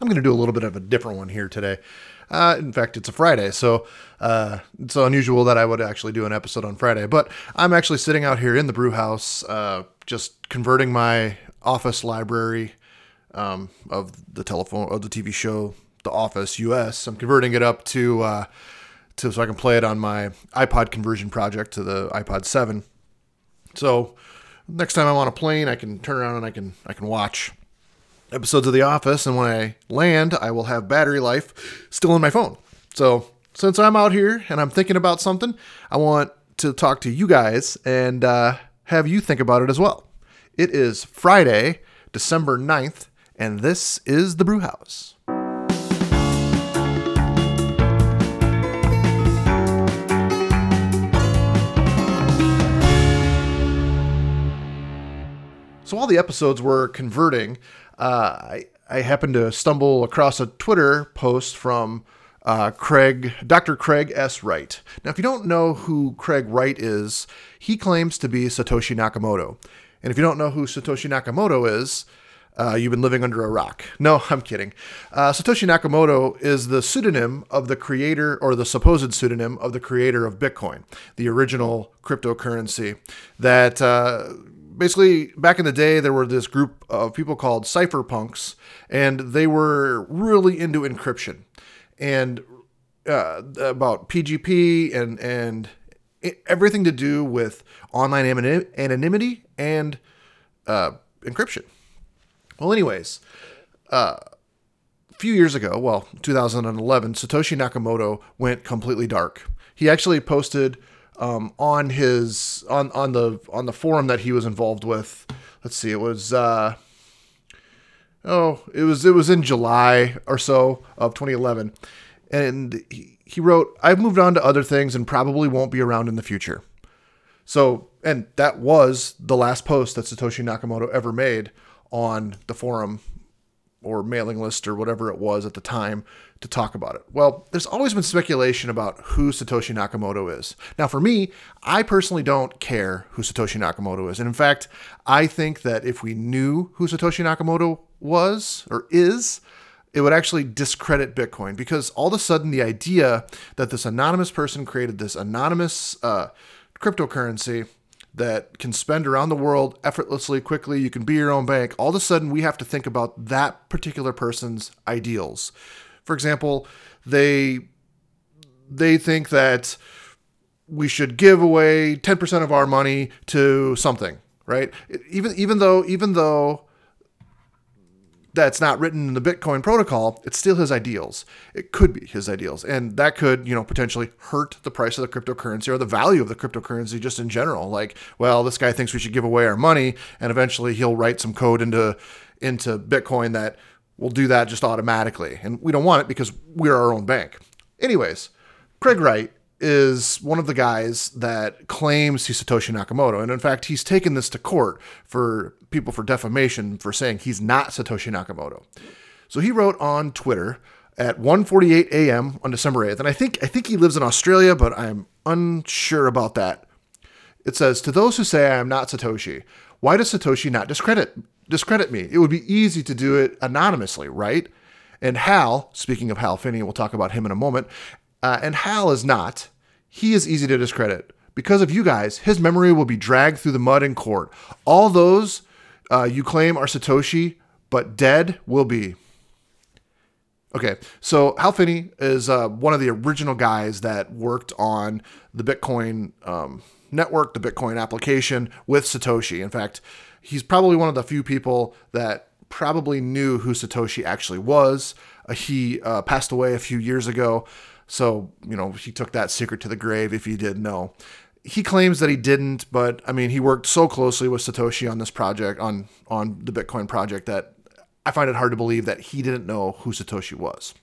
I'm going to do a little bit of a different one here today. Uh, in fact, it's a Friday, so uh, it's unusual that I would actually do an episode on Friday. But I'm actually sitting out here in the brew house, uh, just converting my office library um, of the telephone of the TV show The Office US. I'm converting it up to uh, to so I can play it on my iPod conversion project to the iPod 7. So next time I'm on a plane, I can turn around and I can I can watch episodes of The Office, and when I land, I will have battery life still in my phone. So, since I'm out here and I'm thinking about something, I want to talk to you guys and uh, have you think about it as well. It is Friday, December 9th, and this is the Brew House. So all the episodes were converting, I, I happened to stumble across a Twitter post from uh, Craig, Dr. Craig S. Wright. Now, if you don't know who Craig Wright is, he claims to be Satoshi Nakamoto. And if you don't know who Satoshi Nakamoto is, uh, you've been living under a rock. No, I'm kidding. Uh, Satoshi Nakamoto is the pseudonym of the creator, or the supposed pseudonym of the creator of Bitcoin, the original cryptocurrency that uh, basically back in the day there were this group of people called cypherpunks and they were really into encryption and uh, about pgp and and everything to do with online anonymity and uh, encryption. Well anyways uh, a few years ago well 2011 satoshi nakamoto went completely dark. He actually posted um, on his on on the on the forum that he was involved with. Let's see, it was uh, oh, it was it was in July or so of 2011, and he, he wrote, "I've moved on to other things and probably won't be around in the future." So, and that was the last post that Satoshi Nakamoto ever made on the forum or mailing list or whatever it was at the time to talk about it. Well, there's always been speculation about who Satoshi Nakamoto is. Now, for me, I personally don't care who Satoshi Nakamoto is. And in fact, I think that if we knew who Satoshi Nakamoto was or is, it would actually discredit Bitcoin because all of a sudden the idea that this anonymous person created this anonymous uh, cryptocurrency that can spend around the world effortlessly, quickly. You can be your own bank. All of a sudden, we have to think about that particular person's ideals. For example, they they think that we should give away 10% of our money to something, right? Even even though even though that's not written in the Bitcoin protocol, it's still his ideals. It could be his ideals. And that could, you know, potentially hurt the price of the cryptocurrency or the value of the cryptocurrency just in general. Like, well, this guy thinks we should give away our money and eventually he'll write some code into into Bitcoin that will do that just automatically. And we don't want it because we're our own bank. Anyways, Craig Wright is one of the guys that claims he's Satoshi Nakamoto. And in fact, he's taken this to court for people for defamation for saying he's not Satoshi Nakamoto. So he wrote on Twitter at 1:48 a.m. on December 8th, and I think I think he lives in Australia, but I am unsure about that. It says, "To those who say I am not Satoshi, why does Satoshi not discredit discredit me? It would be easy to do it anonymously, right?" And Hal, speaking of Hal Finney, we'll talk about him in a moment, uh, and Hal is not. He is easy to discredit. Because of you guys, his memory will be dragged through the mud in court. All those uh, you claim are Satoshi, but dead will be. Okay, so Hal Finney is uh, one of the original guys that worked on the Bitcoin um, network, the Bitcoin application with Satoshi. In fact, he's probably one of the few people that probably knew who Satoshi actually was. Uh, he uh, passed away a few years ago. So, you know, he took that secret to the grave if he did know. He claims that he didn't, but I mean, he worked so closely with Satoshi on this project, on on the Bitcoin project, that I find it hard to believe that he didn't know who Satoshi was.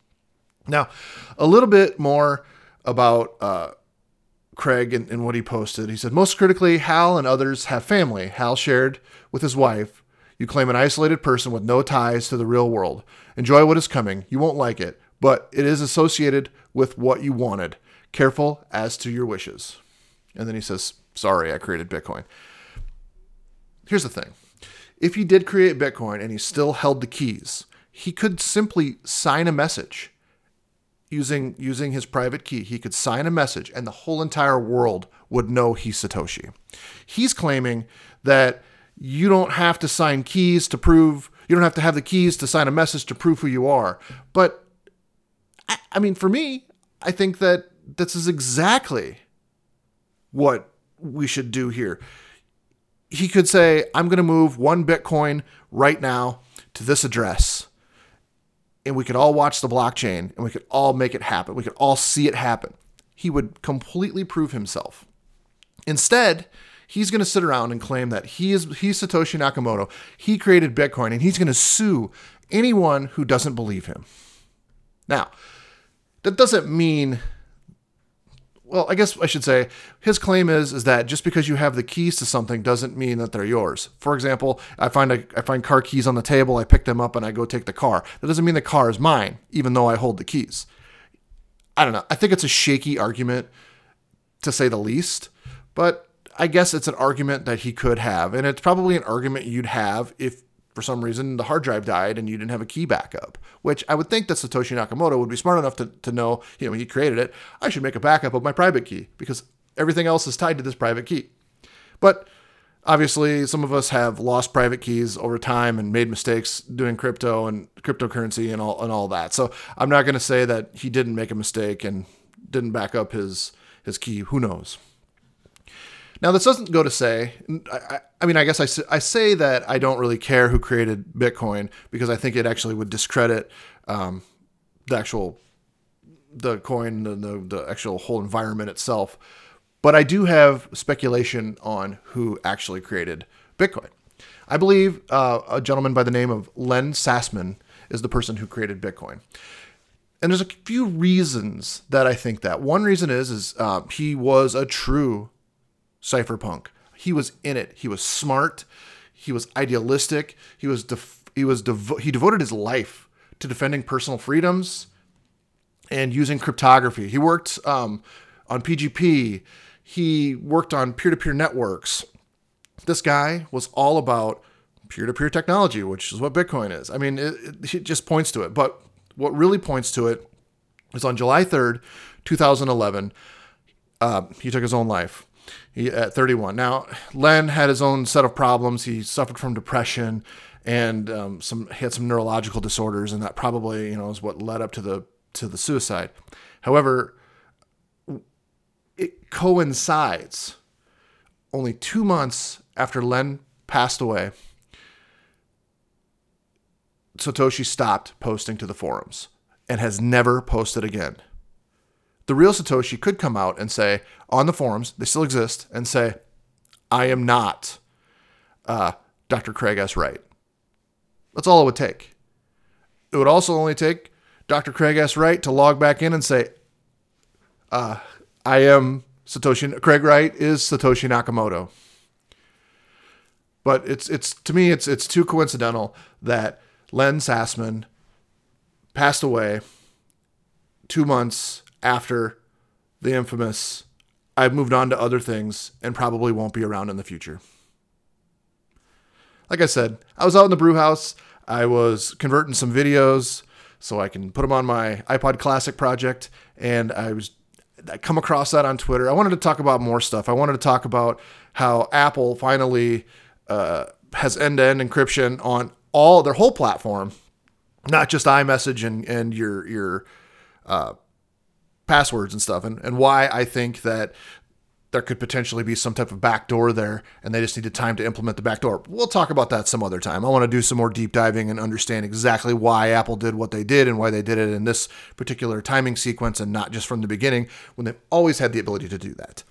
Now, a little bit more about uh, Craig and, and what he posted. He said, most critically, Hal and others have family. Hal shared with his wife. You claim an isolated person with no ties to the real world. Enjoy what is coming. You won't like it but it is associated with what you wanted. Careful as to your wishes. And then he says, Sorry, I created Bitcoin. Here's the thing if he did create Bitcoin and he still held the keys, he could simply sign a message using using his private key. He could sign a message and the whole entire world would know he's Satoshi. He's claiming that you don't have to sign keys to prove you don't have to have the keys to sign a message to prove who you are. But I, I mean for me, I think that this is exactly what we should do here. He could say, I'm going to move one Bitcoin right now to this address. And we could all watch the blockchain and we could all make it happen. We could all see it happen. He would completely prove himself. Instead, he's going to sit around and claim that he is he's Satoshi Nakamoto. He created Bitcoin and he's going to sue anyone who doesn't believe him. Now, that doesn't mean well, I guess I should say his claim is is that just because you have the keys to something doesn't mean that they're yours. For example, I find a, I find car keys on the table, I pick them up and I go take the car. That doesn't mean the car is mine, even though I hold the keys. I don't know. I think it's a shaky argument to say the least, but I guess it's an argument that he could have, and it's probably an argument you'd have if for some reason the hard drive died and you didn't have a key backup, which I would think that Satoshi Nakamoto would be smart enough to, to know, you know, he created it, I should make a backup of my private key because everything else is tied to this private key. But obviously, some of us have lost private keys over time and made mistakes doing crypto and cryptocurrency and all and all that. So I'm not going to say that he didn't make a mistake and didn't back up his his key. Who knows? Now, this doesn't go to say, I, I mean, I guess I, I say that I don't really care who created Bitcoin because I think it actually would discredit um, the actual the coin, the, the, the actual whole environment itself. But I do have speculation on who actually created Bitcoin. I believe uh, a gentleman by the name of Len Sassman is the person who created Bitcoin. And there's a few reasons that I think that. One reason is is uh, he was a true cypherpunk. He was in it. He was smart. He was idealistic. He was def- he was devo- he devoted his life to defending personal freedoms and using cryptography. He worked um, on PGP. He worked on peer-to-peer networks. This guy was all about peer-to-peer technology, which is what Bitcoin is. I mean, it, it, just points to it. But what really points to it is on July 3rd, 2011, uh, he took his own life he, at 31. Now, Len had his own set of problems. He suffered from depression and um, some he had some neurological disorders, and that probably you know is what led up to the to the suicide. However, it coincides only two months after Len passed away. Satoshi stopped posting to the forums and has never posted again the real Satoshi could come out and say on the forums, they still exist, and say, I am not uh, Dr. Craig S. Wright. That's all it would take. It would also only take Dr. Craig S. Wright to log back in and say, uh, I am Satoshi, Craig Wright is Satoshi Nakamoto. But it's it's to me it's it's too coincidental that Len Sassman passed away two months after the infamous I've moved on to other things and probably won't be around in the future. Like I said, I was out in the brew house. I was converting some videos so I can put them on my iPod Classic project, and I was I come across that on Twitter. I wanted to talk about more stuff. I wanted to talk about how Apple finally uh, has end-to-end encryption on all their whole platform, not just iMessage and and your your uh, passwords and stuff, and, and why I think that there could potentially be some type of backdoor there, and they just needed time to implement the backdoor. We'll talk about that some other time. I want to do some more deep diving and understand exactly why Apple did what they did and why they did it in this particular timing sequence and not just from the beginning when they've always had the ability to do that.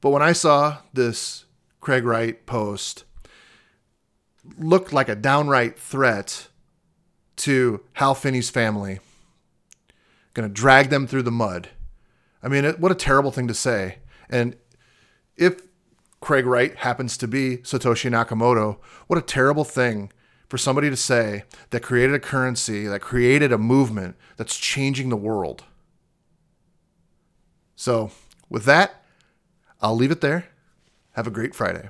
But when I saw this Craig Wright post, looked like a downright threat to Hal Finney's family going to drag them through the mud. I mean, what a terrible thing to say. And if Craig Wright happens to be Satoshi Nakamoto, what a terrible thing for somebody to say that created a currency, that created a movement that's changing the world. So, with that, I'll leave it there. Have a great Friday.